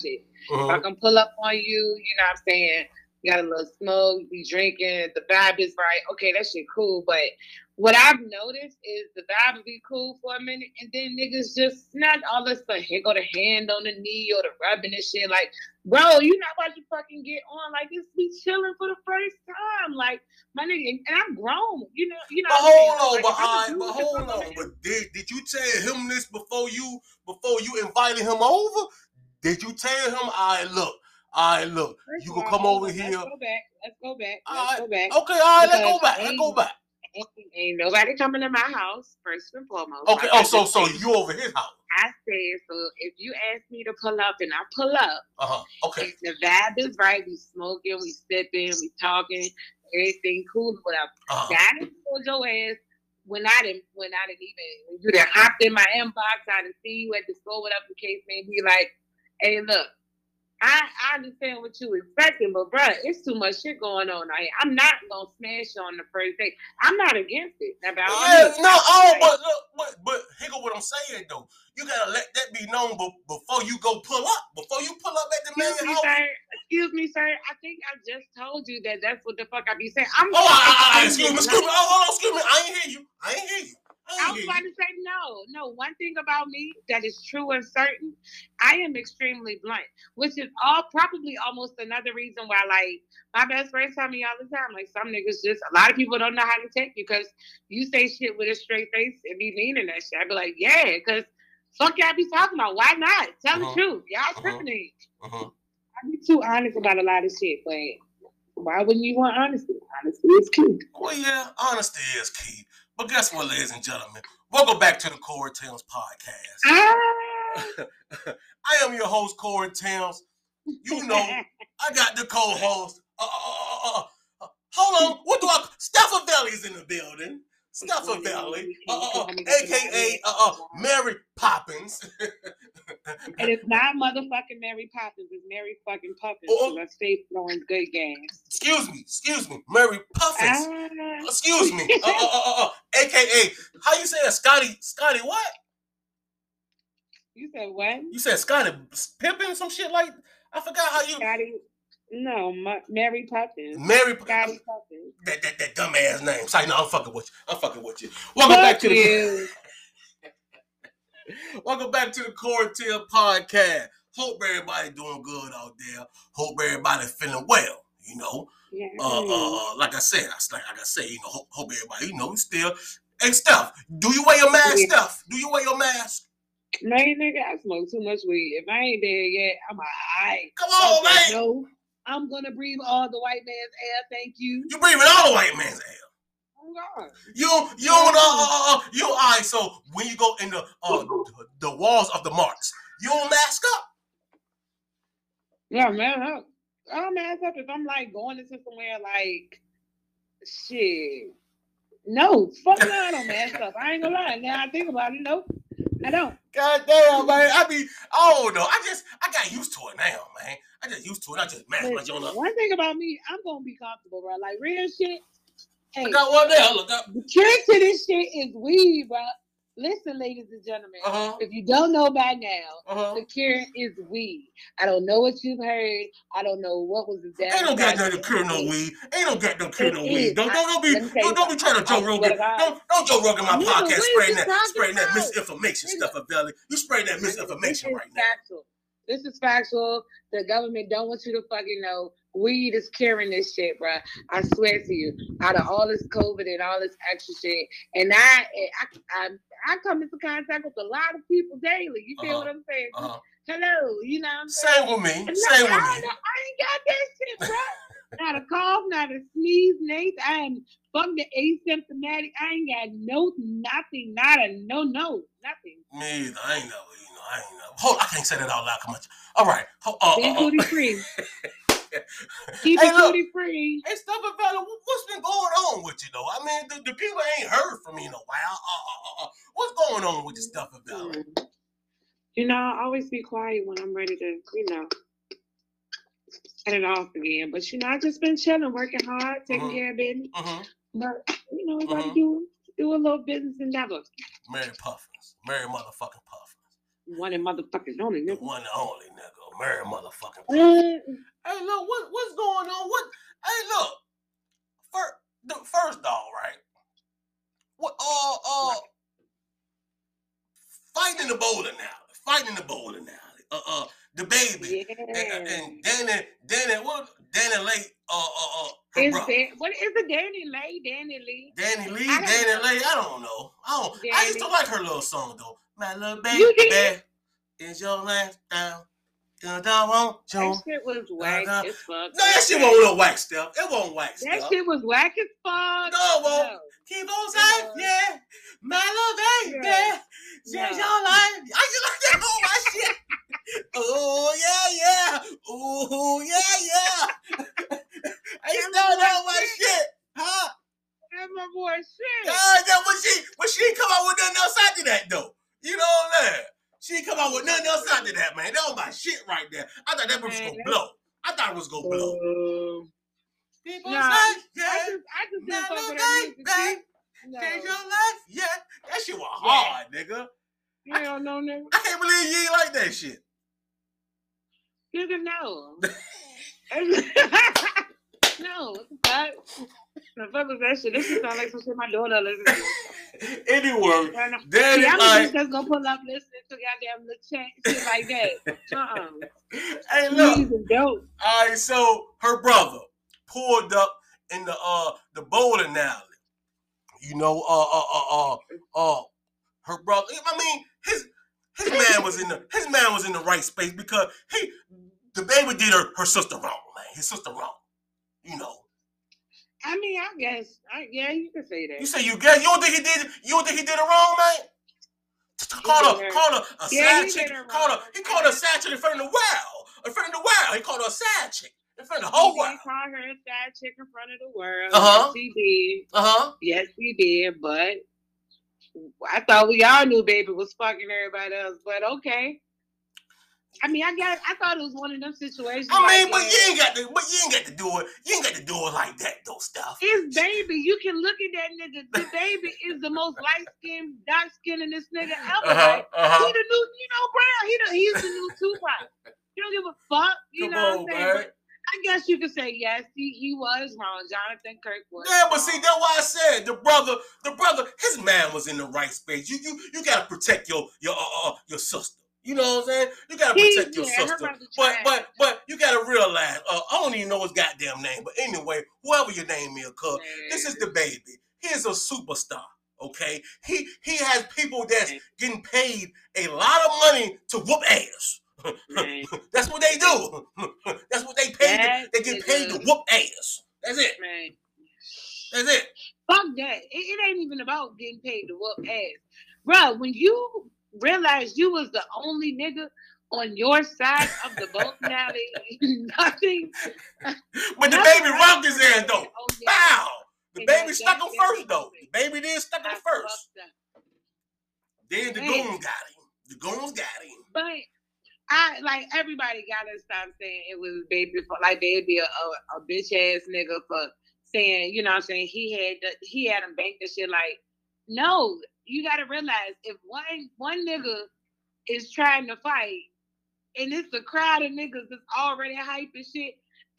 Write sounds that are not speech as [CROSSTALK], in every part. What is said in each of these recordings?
shit. Uh-huh. I can pull up on you, you know what I'm saying? You got a little smoke, be drinking, the vibe is right. Okay, that shit cool. But what I've noticed is the vibe will be cool for a minute, and then niggas just not all this stuff. Here go the hand on the knee or the rubbing and shit. Like, bro, you not about to fucking get on like this. Be chilling for the first time, like my nigga. And I'm grown, you know. You know. But hold on, like, but I, but hold on. But did did you tell him this before you before you invited him over? Did you tell him, I look, I look, First you can come over let's here. Let's go back. Let's go back. Let's go back. Okay, all right, let's go back. Let's go back. Ain't, nobody coming to my house first and foremost. Okay. Oh, so so you over his house? I said so. If you ask me to pull up, and I pull up. Uh huh. Okay. the vibe is right. We smoking, we sipping, we talking, everything cool, whatever. Uh-huh. I told your ass when I didn't when I didn't even when you done hopped in my inbox, I didn't see you at the store, whatever the case may be. Like, hey, look, I, I understand what you expecting, but bro, it's too much shit going on. I, I'm not gonna smash on the first day. I'm not against it. About yeah, no, oh, but look, but but here go what I'm saying though. You gotta let that be known before you go pull up. Before you pull up at the excuse man me, house. Sir, excuse me, sir. I think I just told you that that's what the fuck I be saying. I'm. Oh, I, I, I, excuse me, excuse me. Oh, hold on, excuse me. I ain't hear you. I ain't hear you. I was about to say no, no. One thing about me that is true and certain, I am extremely blunt, which is all probably almost another reason why, like, my best friends tell me all the time, like, some niggas just a lot of people don't know how to take you because you say shit with a straight face and be meaning that shit. I'd be like, yeah, because fuck y'all be talking about. Why not? Tell uh-huh. the truth. Y'all uh-huh. tripping. Uh-huh. I be too honest about a lot of shit, but why wouldn't you want honesty? Honesty is key. Well, yeah, honesty is key. But guess what, ladies and gentlemen? Welcome back to the Corey Towns podcast. Ah. [LAUGHS] I am your host, Corey Towns. You know, [LAUGHS] I got the co-host. Uh, uh, uh, hold on, what do I? Steffa Valley's in the building. Steffa Valley, uh, uh, aka uh, Mary Poppins. [LAUGHS] and it's not motherfucking Mary Poppins. It's Mary fucking Poppins. Oh, I stay throwing good games. Excuse me, excuse me, Mary Puffins. Uh, excuse me, uh, uh, uh, uh, [LAUGHS] aka how you say it, Scotty? Scotty what? You said what? You said Scotty Pippin, some shit like. I forgot how you. Scotty. No, Mary Poppins. Mary Scotty Poppins. That, that, that dumb ass name. Sorry, no, I'm fucking with you. I'm fucking with you. Welcome Fuck back to the. [LAUGHS] Welcome back to the Core Tail Podcast. Hope everybody doing good out there. Hope everybody feeling well. You know, yeah. uh, uh, like I said, I, like, like I said, you know, hope, hope everybody, you know, still. Hey, Steph, do you wear your mask, yeah. Steph? Do you wear your mask? Man, nigga, I smoke too much weed. If I ain't there yet, I'm alright. Come on, man. No, I'm gonna breathe all the white man's air. Thank you. You breathing all the white man's air. God. You you don't uh, uh, uh you all right, so when you go in the uh the, the walls of the marks, you don't mask up. Yeah, man. I, I don't mask up if I'm like going into somewhere like shit. No, fuck no, I don't mask up. I ain't gonna lie. Now I think about it, nope. I don't. God damn, man. I mean, I don't know. I just I got used to it now, man. I just used to it. I just mask my joint up. One thing about me, I'm gonna be comfortable, bro. Like real shit. Hey, I got one there. Look up. The trick to this shit is weed, bro. Listen, ladies and gentlemen, uh-huh. if you don't know by now, uh-huh. the cure is weed. I don't know what you've heard. I don't know what was the Ain't no got no cure no weed. Ain't no got no cure no weed. Don't, don't, don't be don't, don't be trying to Joe Rogan. Don't don't Joe Rogan my podcast spraying that spraying that misinformation stuff, of Belly. You spraying that misinformation right now. This is factual. The government don't want you to fucking know. Weed is curing this shit, bro. I swear to you. Out of all this COVID and all this extra shit, and I, I, I, I come into contact with a lot of people daily. You feel uh-huh. what I'm saying? Uh-huh. Hello, you know. What I'm saying? Same with me. No, Same with I, me. I ain't got that shit, bro. [LAUGHS] not a cough, not a sneeze, Nate. I am fucking asymptomatic. I ain't got no nothing, not a no no, nothing. Me either. I ain't know. You know, I ain't know. Hold, I can't say that out loud. Come on. All right. Uh, uh, uh, uh. free. [LAUGHS] Keep hey, it look, free. Hey, stuff about what's been going on with you though? I mean, the, the people ain't heard from you in a while. Uh, uh, what's going on with your stuff about? You know, I always be quiet when I'm ready to, you know, it off again. But you know, I just been chilling, working hard, taking uh-huh. care of business. Uh-huh. But you know, we uh-huh. gotta do do a little business endeavor. Mary Puffins, Mary motherfucking Puffins. One and motherfucking only nigga. One and only nigga. marry motherfucking. Mm. Hey, look, what what's going on? What? Hey, look. First, the first dog, right? What? Uh, uh, fighting in the bowling now. Fighting in the bowling alley. Uh, uh, DaBaby yeah. and, and Danny, Danny, what? DaniLeigh, uh, uh, uh, is that, what is it? DaniLeigh, Danny Lee, DaniLeigh, Danny know. Lee. I don't know. I don't. Danny. I used to like her little song though. My little baby, is your last down. That shit was whack as fuck. No, that shit won't little whack stuff. It won't whack stuff. That shit was whack as fuck. No, it won't. No. Keep on saying, yeah. My little baby. Yeah. Change no. your life. I just like that whole my shit. [LAUGHS] Oh yeah, yeah. Oh yeah, yeah. I used to know my shit. Huh? That's my boy shit. God, that when she when she come out with nothing else after that though. You know what I'm saying? She come out with nothing else after that, man. That was my shit right there. I thought that was gonna blow. I thought it was gonna blow. Uh, People nah, say, yeah, I just, I just didn't fuck with her music. No. Change your life, yeah. That shit was hard, yeah. nigga. Hell no, nigga. I can't believe you ain't like that shit. Nigga, no. [LAUGHS] no, what the fuck? The fuck was that shit? This shit sound like some shit my daughter listens to. anyway, Daddy, yeah, I'm like, just gonna pull up listening to goddamn the chat shit like that. Uh-uh. Hey, look. All right, so her brother pulled up in the uh the bowling alley. You know, uh uh uh uh uh her brother. I mean, his his man was in the his man was in the right space because he DaBaby did her her sister wrong, man. His sister wrong. You know. I mean, I guess, I, yeah, you can say that. You say you guess? You don't think he did? You don't think he did it wrong, man? Called her, called her a yeah, side chick. Called her, he called her a side chick in front of the world. In front of the world, he called her a side chick in front of the whole he world. He called her a side chick in front of the world. Uh huh. Yes, he did. Uh huh. Yes, he did. But I thought we all knew baby was fucking everybody else. But okay. I mean, I got. I thought it was one of them situations. I mean, like but you ain't got to. But you ain't got to do it. You ain't got to do it like that, though. Stuff. It's baby. You can look at that nigga. The [LAUGHS] baby is the most light skinned, dark skinned in this nigga ever. Uh-huh, uh-huh. He the new, you know, Brown. He the, he's the new Tupac. You don't give a fuck. You Come know on, what I'm saying? I guess you could say yes. He, he was wrong. Jonathan Kirk was. Yeah, but see, that's why I said the brother, the brother, his man was in the right space. You you you gotta protect your your uh, uh your sister. You know what I'm saying? You gotta protect your yeah, sister. But but but you gotta realize, uh, I don't even know his goddamn name. But anyway, whoever your name is, cuz this is DaBaby. He is a superstar. Okay, he he has people that's getting paid a lot of money to whoop ass. [LAUGHS] that's what they do. [LAUGHS] that's what they pay. To, they get paid to whoop ass. That's it. Man. That's it. Fuck that. It, it ain't even about getting paid to whoop ass, bro. When you realize you was the only nigga on your side of the boat [LAUGHS] now. nothing. When DaBaby rocked his ass though. Oh, yeah. Bow. The and baby stuck him first though. DaBaby did stuck him first. Then the Man. goons got him. The goons got him. But I like everybody gotta stop saying it was baby for like baby a, a, a bitch ass nigga for saying, you know what I'm saying, he had the, he had him bank the shit like no, you got to realize if one one nigga is trying to fight and it's a crowd of niggas that's already hype and shit,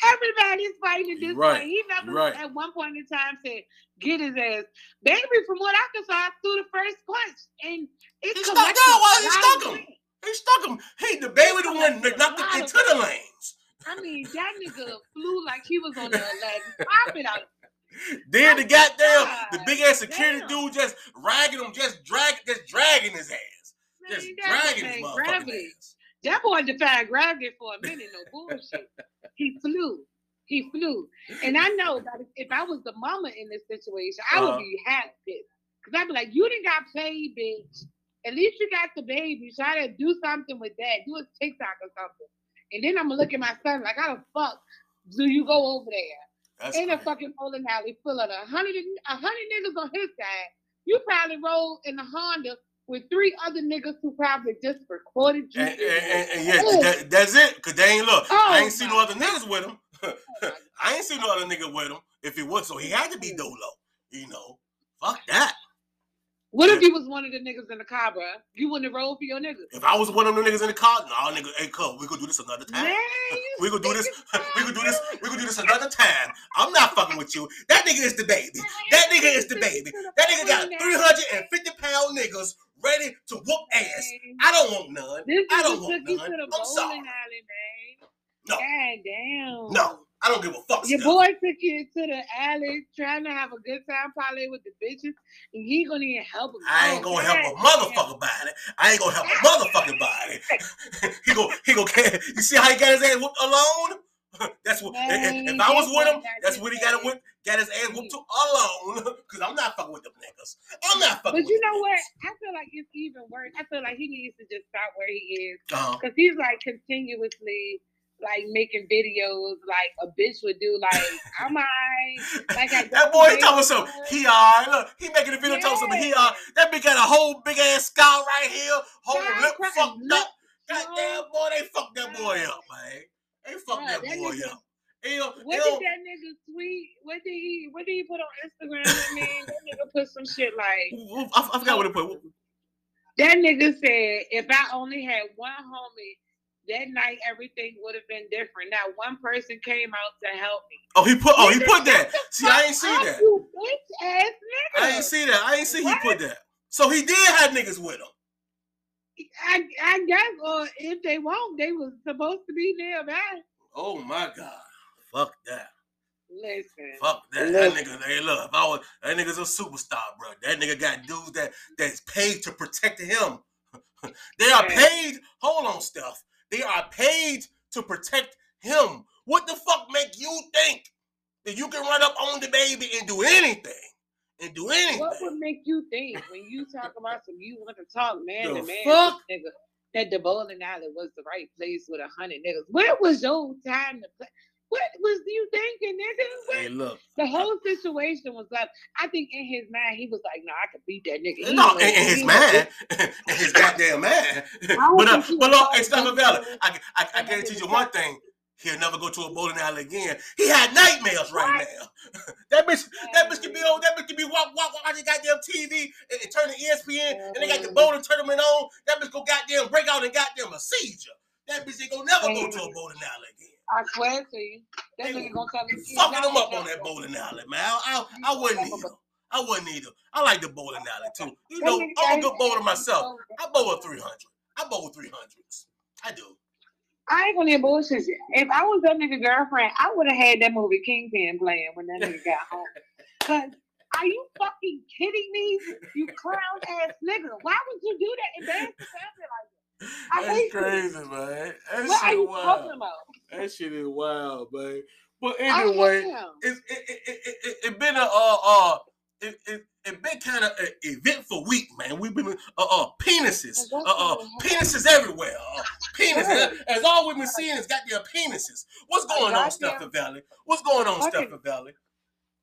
everybody's fighting at this right. point. He never right. at one point in time said, get his ass. Baby, from what I can saw, threw the first punch. And it he stuck out while he stuck him. He stuck him. He DaBaby the one that knocked him into the lanes. I mean, that nigga flew like he was on the Aladdin. It out then the goddamn the big ass security damn. dude just ragging him, just drag, just dragging his ass, Man, just dragging his motherfucking ass. That boy defied gravity for a minute. No bullshit. he flew. He flew. And I know that if I was the mama in this situation, I would uh-huh. be happy. Cause I'd be like, you didn't got played, bitch. At least you got DaBaby. Try to do something with that. Do a TikTok or something. And then I'm gonna look at my son like, how the fuck do you go over there? That's in crazy. a fucking bowling alley full of a hundred a hundred niggas on his side. You probably rolled in a Honda with three other niggas who probably just recorded you. And, and, and, and yeah, that, that's it. Cause they ain't look. Oh, I ain't seen no other niggas with him. Oh, [LAUGHS] I ain't seen no other nigga with him. If he was, so he had to be mm. Dolo. You know, fuck that. What if you was one of the niggas in the car, bro? You wouldn't have rolled for your niggas. If I was one of them niggas in the car, no, nigga, hey, come, we could do this another time. Man, we could do this. [LAUGHS] We could do this. We could do this another time. I'm not fucking with you. That nigga is DaBaby. That nigga is DaBaby. That nigga got 350 pound niggas ready to whoop ass. I don't want none. I don't want none. I'm sorry. No. God damn. No. I don't give a fuck. Your boy took you to the alley trying to have a good time probably with the bitches, and he gonna even help him. I ain't gonna help a motherfucker body. I ain't gonna help a motherfucking body. [LAUGHS] he go, he go. You see how he got his ass whooped alone? [LAUGHS] That's what. Man, if, if I was with him, that's what he got to whip, got his ass whooped to alone. [LAUGHS] Cause I'm not fucking with them niggas. I'm not fucking. But you know what? I feel like it's even worse. I feel like he needs to just stop where he is, uh-huh. cause he's like continuously like making videos like a bitch would do. Like I'm I like I [LAUGHS] that boy talking something. Uh, he alright. Look, he making a video uh, yeah. talking something. He alright. That bitch got a whole big ass scar right here, whole God, lip fucked lip, up. Goddamn boy, they fucked that boy up, man. They fucked that, that boy nigga, up. Ew, what ew. did that nigga tweet? What did he? What did he put on Instagram? I mean, that nigga put some shit like. I, I forgot what he put. That nigga said, "If I only had one homie that night everything would have been different. Now one person came out to help me. Oh, he put. Oh, he put that. See, I ain't see that. You bitch ass nigga. I ain't see that. I ain't see what? he put that. So he did have niggas with him. I, I guess, or if they won't, they was supposed to be nearby. Oh my god! Fuck that. Listen. Fuck that. Listen. That nigga, hey, look, if I was that nigga's a superstar, bro. That nigga got dudes that that's paid to protect him. [LAUGHS] they are paid. Hold on, stuff. They are paid to protect him. What the fuck make you think that you can run up on DaBaby and do anything? And do anything? What would make you think when you talk about some you want to talk man the to man fuck? nigga that the bowling alley was the right place with a hundred niggas? Where was your time to play? What was you thinking, nigga? What? Hey, look. The whole situation was like, I think in his mind, he was like, no, I could beat that nigga. He no, in, in his mind, [LAUGHS] in his goddamn mind. [LAUGHS] [LAUGHS] but, uh, but look, it's not valid. I, I, I guarantee you one thing. He'll never go to a bowling alley again. He had nightmares right now. that bitch, that bitch could be on. That bitch could be walk, walk, walk watching goddamn TV and, and turn the ESPN, and they got the bowling tournament on. That bitch go goddamn break out and goddamn a seizure. That bitch ain't gonna never go to a bowling alley again. I swear to you, that nigga gonna tell me. Fucking them up on that bowling alley, man. I, I, I wouldn't either. I wouldn't either. I like the bowling alley too. You know, I'm a good bowler myself. I bowl a 300. I bowl 300s. I do. I ain't gonna bullshit you. If I was that nigga girlfriend, I would have had that movie Kingpin playing when that nigga got home. [LAUGHS] Cause are you fucking kidding me? You clown ass nigga. Why would you do that? Embarrass the family like that. I That's crazy, you. man. That what shit are you wild. talking about? That shit is wild, man. But anyway, it, it, it, it, it, been a uh uh it, it, it been kind of an eventful week, man. We've been uh uh penises, uh uh penises everywhere. Uh, penises. As all we've been seeing is got their penises. What's going on, Stephen Valley? What's going on, Stephen Valley?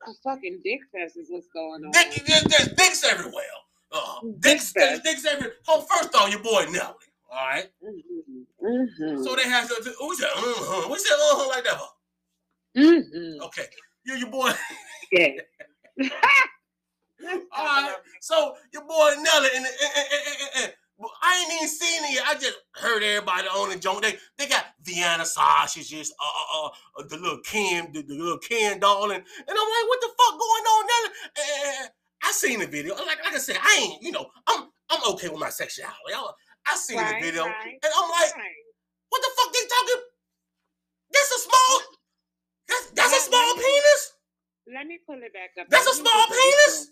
A fucking dick fest is what's going on. Dick, there's, there's dicks everywhere. Uh, dicks, dicks, dicks everywhere. Oh, first off, your boy Nelly. All right? mm-hmm. So they have to. Oh, that? uh-huh. We said, uh-huh, like that. Mm-hmm. Okay. You, your boy. Yeah. [LAUGHS] All right. So your boy Nelly and, and, and, and, I ain't even seen it yet. I just heard everybody on the joint. They they got Vienna sausages, uh, uh, uh, the little Kim, the, the little Ken darling, and and I'm like, what the fuck going on, Nelly? And I seen the video. Like like I said, I ain't, you know, I'm I'm okay with my sexuality. I, I seen right, the video, right, and I'm like, right. what the fuck they talking? That's a small. That's that's let, a small let penis. let me pull it back up. That's a small penis.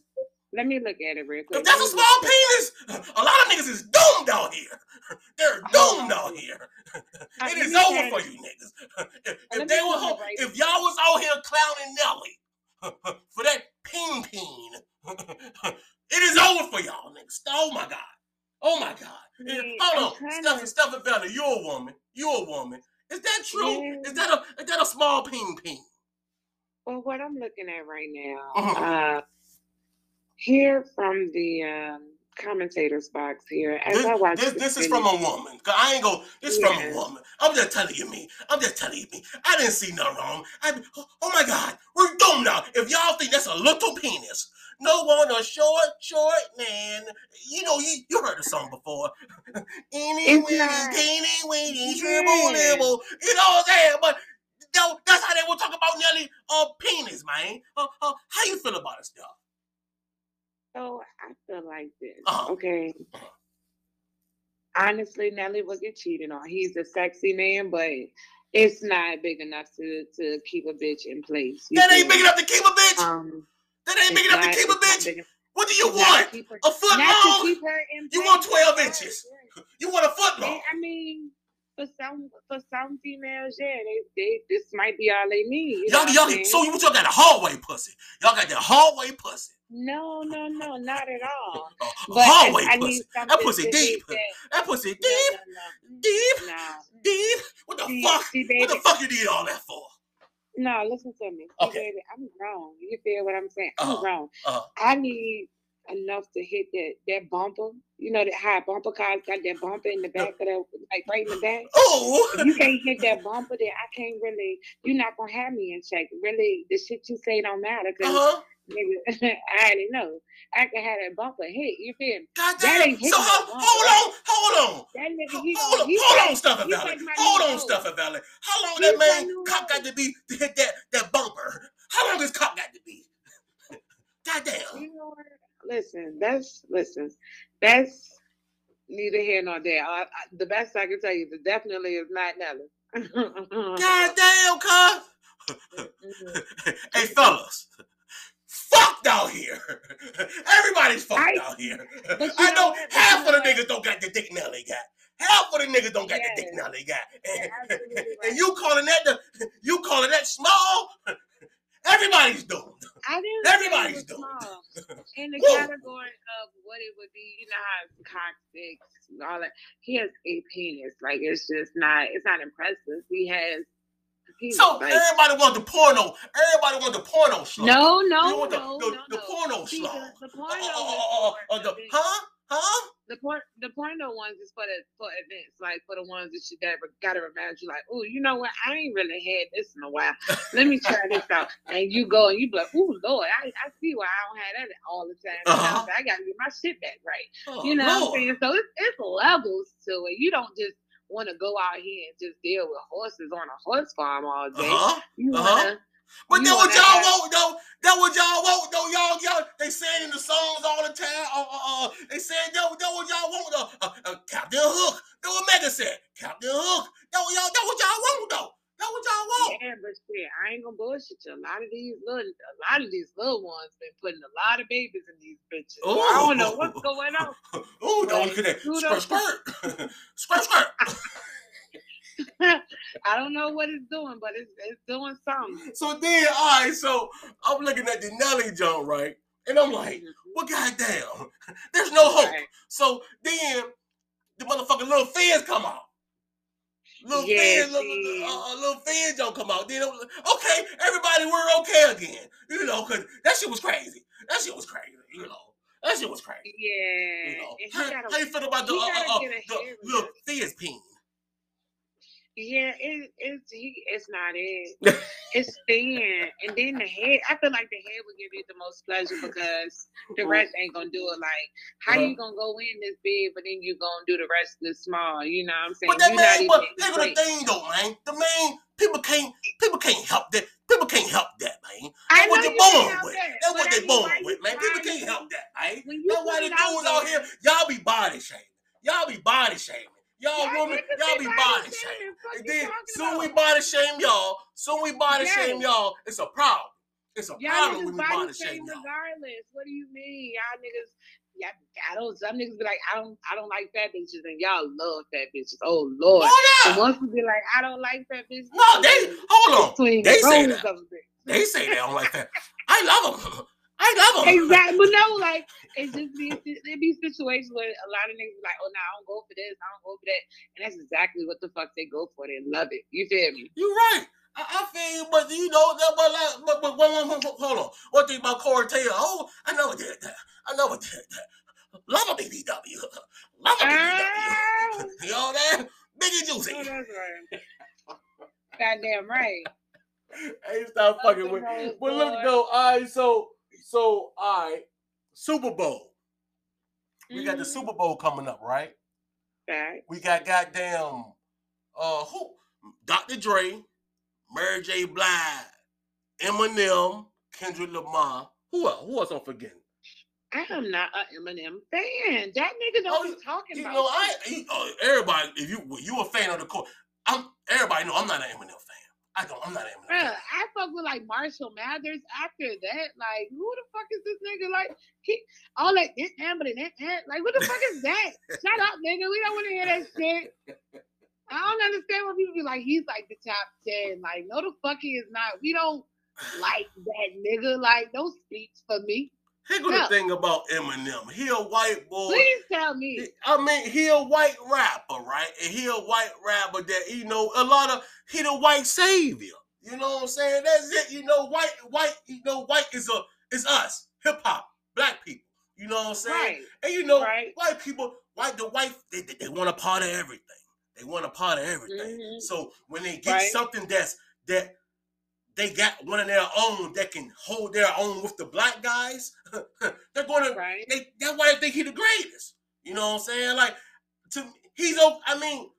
Let me look at it real quick. If that's a small penis, a lot of niggas is doomed out here. [LAUGHS] They're oh. doomed out here. [LAUGHS] it is over for you niggas. [LAUGHS] If, if they were, if y'all was out here clowning Nelly for that ping ping, it is over for y'all niggas. Oh my god. Oh my God. Yeah, Hold on. Stephen, to... Valley, you're a woman. You're a woman. Is that true? Yeah. Is that a is that a small ping ping? Well, what I'm looking at right now, uh-huh. uh, here from the um, commentator's box here. As this, I watch this, this is from a woman. I ain't go. This yeah. from a woman. I'm just telling you me. I'm just telling you me. I didn't see nothing wrong. I, oh my God, we're doomed now. If y'all think that's a little penis, no one a short, short man. You know, you, you heard the song before. [LAUGHS] Any weeny, teeny weeny, dribble, nibble. You know what I'm saying? But no, that's how they will talk about Nelly uh penis, man. Uh, uh, how you feel about it, stuff? So I feel like this. Uh-huh. Okay. Uh-huh. Honestly, Nelly will get cheated on. He's a sexy man, but it's not big enough to to keep a bitch in place. That ain't big enough to keep a bitch. Um, that ain't big enough to keep a bitch. What do you want? Her, a foot long? You want twelve inches? [LAUGHS] You want a foot long? I mean, for some for some females, yeah, they, they this might be all they need. Y'all, y'all, so you y'all got a hallway pussy. Y'all got the hallway pussy. No, no, no, not at all. [LAUGHS] Uh, but hallway I, pussy. I that pussy deep. That, that pussy deep. No, no, no. Deep. No. Deep. What the see, fuck? See, what the fuck you need all that for? No, listen to me. See, okay. baby, I'm grown. You feel what I'm saying? I'm uh-huh. grown. Uh-huh. I need enough to hit that that bumper. You know that high bumper cars got that bumper in the back of the like right in the back. Oh, if you can't hit that bumper, then I can't really. You're not gonna have me in check. Really, the shit you say don't matter because uh-huh. [LAUGHS] I already know. I can have that bumper hit. You feel me? God damn. That ain't so hold, hold on, hold on. That nigga, he, hold on, hold on, Stuffer Valley. Hold on, Stuffer Valley. How long that man cop got to be to hit that that bumper? How long this cop got to be? God damn. You know what? Listen, that's listen, that's neither here nor there. I, I, the best I can tell you, the definitely is not Nelly. [LAUGHS] God damn, cuz. Mm-hmm. hey, fellas, fucked out here. Everybody's fucked I, out here. I know half of the niggas don't got the dick Nelly got. Half of the niggas don't got yes. the dick Nelly got. [LAUGHS] And, and you calling that the you calling that small? Everybody's doomed. I didn't Everybody's doomed. In the [LAUGHS] category of what it would be, you know how sticks and all that. He has a penis. Like it's just not. It's not impressive. He has. so like, everybody want the porno. Everybody want the porno slow. No, no, the, no, the, no, the, no. porno slow. The, the porno. Uh, uh, uh, the, huh? Huh? The point, the porno ones is for the for events, like for the ones that you never gotta remind you, like, oh, you know what? I ain't really had this in a while. Let me try this out. [LAUGHS] And you go and you be like, oh Lord, I, I see why I don't have that all the time. Uh-huh. I gotta get my shit back right. Oh, you know Lord. what I'm saying? So it's it's levels to it. You don't just want to go out here and just deal with horses on a horse farm all day. Uh-huh. You uh-huh. Wanna but that what y'all want though. That what y'all want though. Y'all, y'all, they saying in the songs all the time. Uh, uh, uh they saying that, that what y'all want though. Uh, uh, Captain Hook. That what Mega said. Captain Hook. That what y'all. That what y'all want though. That what y'all want. Yeah, but shit, I ain't gonna bullshit you. A lot of these little, a lot of these little ones been putting a lot of babies in these bitches. So I don't know what's going on. [LAUGHS] Ooh, don't look at that. Skirt, skirt, skirt, skirt. [LAUGHS] I don't know what it's doing, but it's it's doing something. So then, all right, so I'm looking at the Nelly John, right? And I'm like, mm-hmm. well, goddamn, [LAUGHS] there's no hope. Right. So then the motherfucking little fans come out. Little yeah, fans, little, uh, little fans don't come out. Then okay, everybody, we're okay again. You know, because that shit was crazy. That shit was crazy. You know. That shit was crazy. Yeah. You know, how, gotta, how you feel about the, uh, uh, the little peen? Yeah, it, it's he. It's not it. [LAUGHS] it's thin, and then the head. I feel like the head would give you the most pleasure because the mm-hmm. rest ain't gonna do it. Like, how you gonna go in this big, but then you gonna do the rest this small? You know what I'm saying? But that man, but look at the thing though, man. The man, people can't, people can't help that. People can't help that, man. That's what they're born with. That. That's what they're born with, man. People can't help that, man. That's why the dudes out here, y'all be body shaming. Y'all be body shaming. Y'all women, y'all be body shame. And then soon we body shame y'all. Soon we body shame y'all. It's a problem. It's a y'all problem when we body shame y'all. Regardless, what do you mean, y'all niggas? Yeah, I don't. Some niggas be like, I don't, I don't like fat bitches, and y'all love fat bitches. Oh lord! Oh, yeah. And once we be like, I don't like fat bitches. No, they hold on. They say that. They say they don't like that. I love them. [LAUGHS] I love them. Exactly. But no, like it's just be it be situations where a lot of niggas like, oh no, I don't go for this, I don't go for that. And that's exactly what the fuck they go for. They love it. You feel me? You're right. I, I feel you, but you know that but like but, but, but, but, hold on. One thing about Corey Taylor, oh, I never did that. I never did that. love a BBW, love a BBW. Ah. you know that? Biggie Juicy. Oh, that's right. Goddamn right. Hey, stop fucking with. But look though, all right. So, so all right. Super Bowl. We mm-hmm. got the. Super Bowl coming up, right? Right. We got goddamn uh who Dr. Dre, Mary J. Blige, Eminem, Kendrick Lamar. Who else? Who else I'm forgetting? I am not an Eminem fan. That nigga don't oh, talking you about. know, I he, uh, everybody. If you you a fan of the court, I'm everybody know I'm not an Eminem fan. I don't. I'm not Eminem. Bruh, I fuck with like Marshall Mathers. After that, like who the fuck is this nigga? Like he all that eh, eh, but eh, like what the fuck is that? Shut up, nigga. We don't want to hear that shit. I don't understand when people be like, he's like the top 10. Like, no, the fuck he is not. We don't like that nigga. Like, don't speak for me. Here's the thing about Eminem. He a white boy. Please tell me. I mean, he a white rapper, right? And he a white rapper that, you know, a lot of, he the white savior. You know what I'm saying? That's it. You know, white, white, you know, white is a, is us. Hip hop, black people. You know what I'm saying? Right. And you know, right. white people, white, the white, they, they, they want a part of everything. They want a part of everything. Mm-hmm. So when they get right. something that's that they got one of their own that can hold their own with the black guys, [LAUGHS] they're gonna right. they that's why they think he's the greatest. You know what I'm saying? Like to he's I mean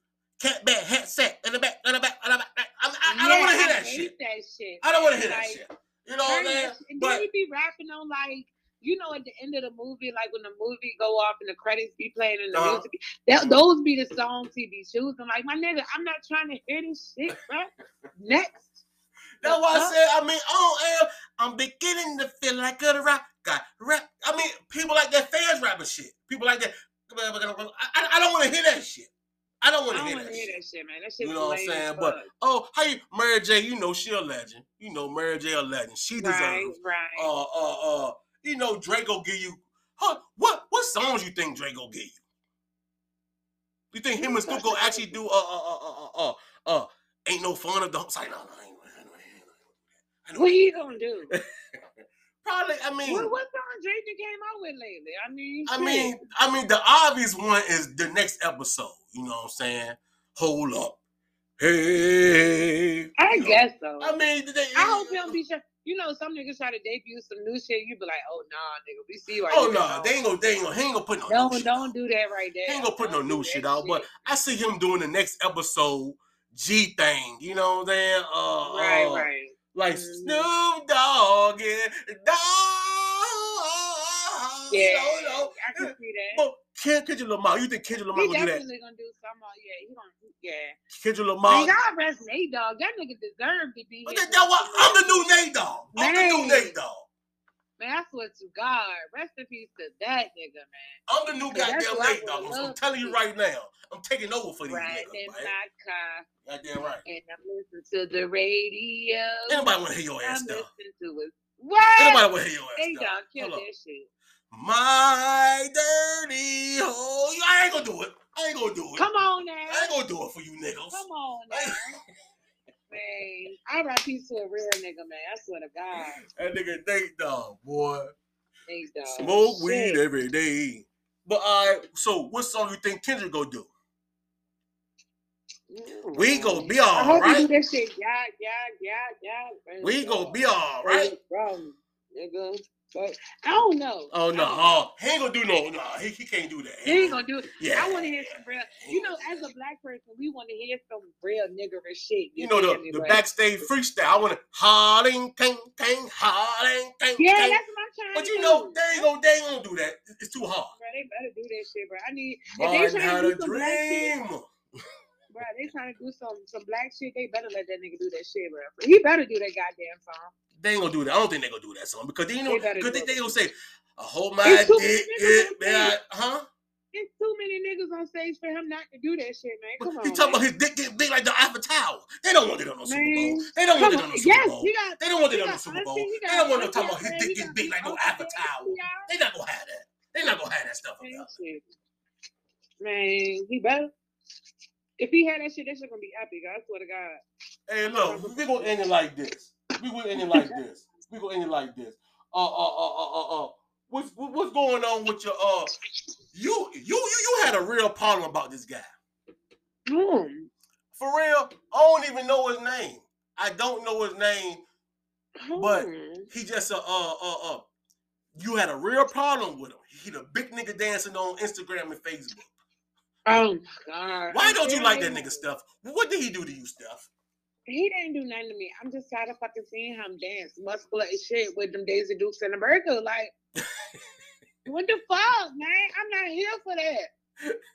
cat back, hat set, in the back, in the back, in the back. I, I, I don't want to hear that shit. that shit. I don't want to hear like, that shit. You know what I'm saying? And then he be rapping on like you know, at the end of the movie, like when the movie go off and the credits be playing and the uh-huh. music, that, those be the songs he be choosing. Like my nigga, I'm not trying to hear this shit, bro. Next. That's why I said, I mean, oh, I'm beginning to feel like a rap guy. Rap. I mean, people like that fans rapping shit. People like that. I, I don't want to hear that shit. I don't want to hear, that, hear shit. that shit, man. That shit. You know what I'm saying? But oh, hey, Mary J? You know she a legend. You know Mary J a legend. She deserves. Right, right. Uh, uh, uh, you know Draco give you huh, what what songs you think Draco give you? You think him and Stu go actually do uh uh uh uh uh uh ain't no fun of the like no no I ain't, I ain't, What he gonna do? [LAUGHS] Probably, I mean, what, what song Drake came out with lately? I mean, I mean, I mean, the obvious one is the next episode. You know what I'm saying? Hold up, hey. I guess so. I mean, they, I hope he don't be sure you know, some niggas try to debut some new shit. You be like, oh nah, nigga, we see. oh no, nah, they ain't gonna, they ain't gonna, he ain't gonna put no. Don't, new don't do that right there. He ain't gonna put don't no new shit out. Shit. But I see him doing the next episode G thing. You know what I'm saying? Uh, right, uh, right. Like mm-hmm. Snoop Dogg and Dog. Yeah, know. I can see that. But Kendrick Lamar, you think Kendrick Lamar he gonna do that? He definitely gonna do something. Yeah, he gonna. Yeah. Kendrick Lamar. God rest Nate Dogg. That nigga deserved to be. But that, that I'm the new Nate Dogg. I'm the new Nate Dogg. Man, I swear to God, rest in peace to that nigga, man. I'm the new goddamn Nate Dogg. I'm, I'm telling you right now. I'm taking over for these right niggas. In my car. Goddamn right. And I'm listening to the radio. Anybody want to hear your ass I'm to it. What? Anybody want to hear your ass Nate Dogg, kill that shit. My dirty hole. Oh, I ain't gonna do it. I ain't gonna do it. Come on now. I ain't gonna do it for you niggas. Come on now. [LAUGHS] man, I rap peace to a real nigga, man. I swear to God. That nigga Nate Dogg, boy. Nate Dogg. Smoke Shit. weed every day. But all right, so what song you think Kendrick gonna do? Mm. We gonna be all I hope right. do that shit. Yeah, yeah, yeah, yeah. We gonna be all right. Bro, nigga. But I don't know. Oh no, oh, he ain't gonna do no, no, he, he can't do that. He, ain't gonna do it. Yeah, I want to hear some real. You know, as a black person, we want to hear some real niggerish shit. You, you know the, the backstage freestyle. I want to hollering, ting, ting, hollering, ting, Yeah, ting. that's what I'm trying. But you know, they ain't gonna, they ain't gonna do that. It's too hard. Bro, they better do that shit, bro. I need. If they trying to do some dream. Black shit, bro, they trying to do some some black shit. They better let that nigga do that shit, bro. He better do that goddamn song. They ain't gonna do that. I don't think they gonna do that song because they you know because they, they, gonna say, oh, eh, "I hold my dick, it, man." Huh? It's too many niggas on stage for him not to do that shit, man. Come on. You talking man. about his dick getting big like the Eiffel Tower? They don't want it on the Super Bowl. They don't want it on the Super Bowl. Got, they don't want it on the Super Bowl. They don't want to talk about his dick getting big like no Eiffel Tower. They not gonna have that. They not gonna have that stuff. Man, he better. If he had that shit, that shit gonna be epic. I swear to God. Hey, look, we gonna end it like this. We gonna end it like this. We gonna end it like this. Uh, uh, uh, uh, uh, uh. what's what's going on with your uh you you you you had a real problem about this guy. Mm. For real, I don't even know his name. I don't know his name, but Hmm. he just uh uh uh, uh you had a real problem with him. He the big nigga dancing on Instagram and Facebook. Oh god. Why don't you like that nigga stuff? What did he do to you, Steph? He didn't do nothing to me. I'm just tired of fucking seeing him dance muscular as shit with them Daisy Dukes and a burger. Like, [LAUGHS] what the fuck, man? I'm not here for that.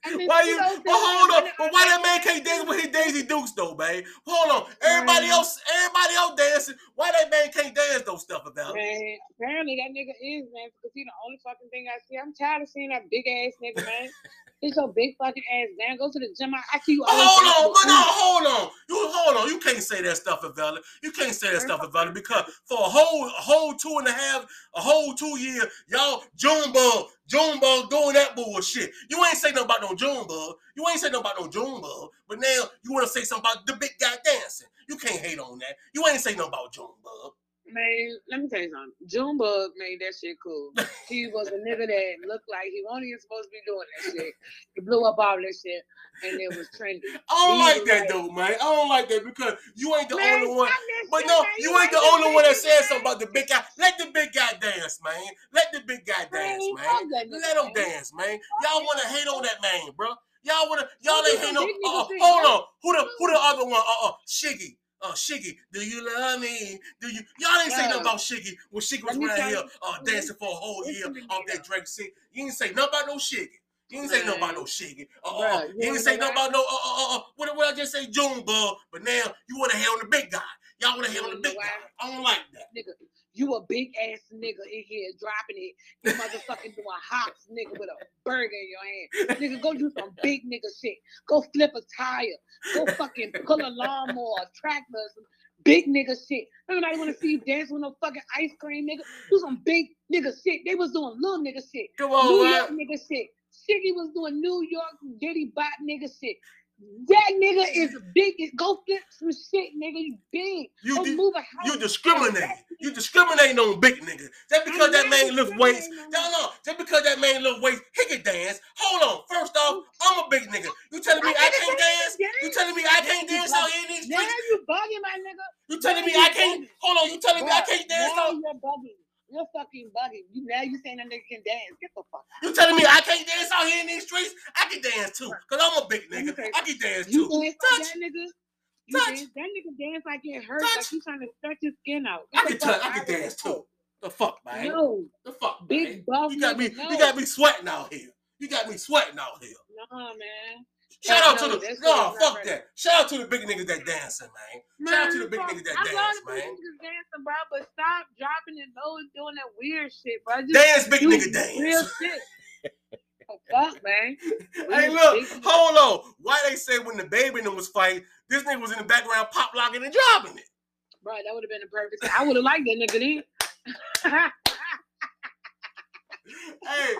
I Why you? But hold on. But why that man can't dance with his Daisy Dukes though, babe? Hold on. Everybody Man. else, everybody else dancing. Why that man can't dance those stuff about? it? Man, apparently that nigga is, man, because he the only fucking thing I see. I'm tired of seeing that big ass nigga, man. [LAUGHS] He's so big fucking ass, man. Go to the gym. I, I see you. Oh, always hold on, no, hold on. You hold on. You can't say that stuff about it. You can't say that stuff about it because for a whole a whole two and a half, a whole two year, y'all Junebug, Junebug doing that bullshit. You ain't say nothing about no Junebug. You ain't say nothing about no Junebug. But now you want to say something about the big guy dancing. You can't hate on that. You ain't say nothing about Junebug. Man, let me tell you something. Junebug made that shit cool. He was a nigga that looked like he wasn't even supposed to be doing that shit. He blew up all that shit, and it was trendy. I don't like that like- though, man. I don't like that because you ain't the Man, only one. But no, man. you ain't the only one that said something about the big guy. Let the big guy dance, man. Let the big guy dance, man. nigga, Let him man. dance, man. Y'all want to hate on that man, bro. Y'all want to, y'all ain't hate no. Uh, hold on. Who the who the other one? Uh, uh, Shiggy. Uh, Shiggy, do you love me? Do you? Y'all ain't say nothing about Shiggy when Shiggy was around here uh, dancing for a whole year listen to me, off that. Drake shit. You ain't say nothing about no Shiggy. You ain't say nothing about no Shiggy. Uh, uh, you ain't say nothing about no. Uh, uh, uh, uh, what did I just say? June Junebug. But now you want to hate on the big guy. Y'all want to You on the big guy. I don't like that. nigga. You a big ass nigga in here dropping it. You motherfucking do a hops, nigga, with a burger in your hand. Nigga, go do some big nigga shit. Go flip a tire. Go fucking pull a lawnmower, a tractor, some big nigga shit. Nobody wanna see you dance with no fucking ice cream, nigga. Do some big nigga shit. They was doing little nigga shit. Come on, New. York nigga shit. Shiggy was doing New York Diddy Bot nigga shit. That nigga is big. Go flip some shit, nigga. You big. You Go di- move a house. You discriminate. You discriminating on big niggas. Just because I'm that man lift weights. No, no. Just because that man lift weights, he can dance. Hold on. First off, I'm a big nigga. You telling me I I can't you dance? You telling me I can't dance out here in these Now streets? you bugging, my nigga. You telling me I can't? bugging. Hold on. You telling me I can't dance now out? you're bugging. You're fucking bugging. You now you saying that nigga can dance. Get the fuck out. You telling me I can't dance out here in these streets? I can dance too. Cause I'm a big nigga. I can dance You too. dance Touch. like that nigga. You Touch. dance that nigga dance like it hurt, Touch. like he's trying to stretch his skin out. I can touch. I can dance too. The fuck, man. No, The fuck, man. big buff You got me. no. You got me sweating out here. You got me sweating out here. Nah, man. Shout out no, to the no, fuck right. that. Shout out to the big niggas that dancing, man. Shout out to the big niggas that I dance, man. niggas dancing, bro, but stop dropping it low and doing that weird shit, bro. Just Dance, big nigga, nigga, Real shit. Oh, fuck, man. [LAUGHS] Hey, look, hold on. Why they say when DaBaby and them was fighting, this nigga was in the background pop locking and dropping it? Bro, that would have been the perfect. I would have liked that nigga then. [LAUGHS] Hey,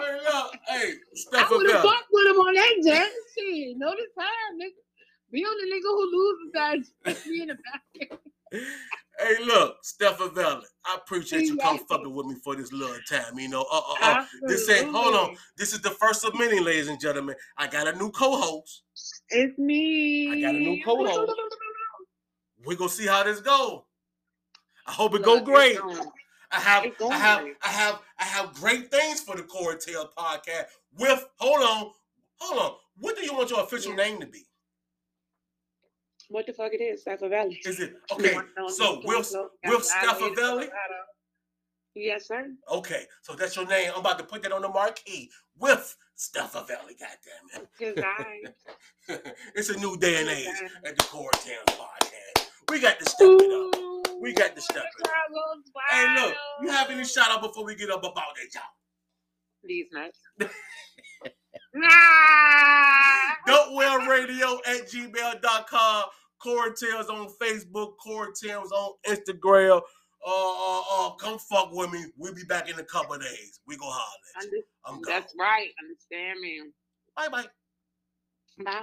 hey, look, hey, I would have fucked with him on that jet. Shit, no this time, nigga. Be on the nigga who loses that. Me in the back. Hey, look, Steph Valley. I appreciate you come fucking with me for this little time. You know, uh, uh, uh. This ain't. Hold on. This is the first of many, ladies and gentlemen. I got a new co-host. It's me. I got a new co-host. We gonna see how this go. I hope it go Look, great. I have, I have, great. I have, I have great things for the Core Tales podcast. With hold on, hold on. What do you want your official Yeah. name to be? What the fuck it is, Staffa Valley? Is it [LAUGHS] okay? So with with Steffa Valley. Yes, sir. Okay, so that's your name. I'm about to put that on the marquee with Steffa Valley. Goddamn it! [LAUGHS] it's a new day and age at the Core Tales podcast. We got to step it up. We got to step it. Hey, look, you have any shout out before we get up about that, y'all? these nuts? nah. Don't wear radio at gmail.com. Core Tales on Facebook, Core Tales on Instagram. Uh, uh, uh, come fuck with me. We'll be back in a couple of days. We go holler at you. I'm gone. That's right. Understand me. Bye bye.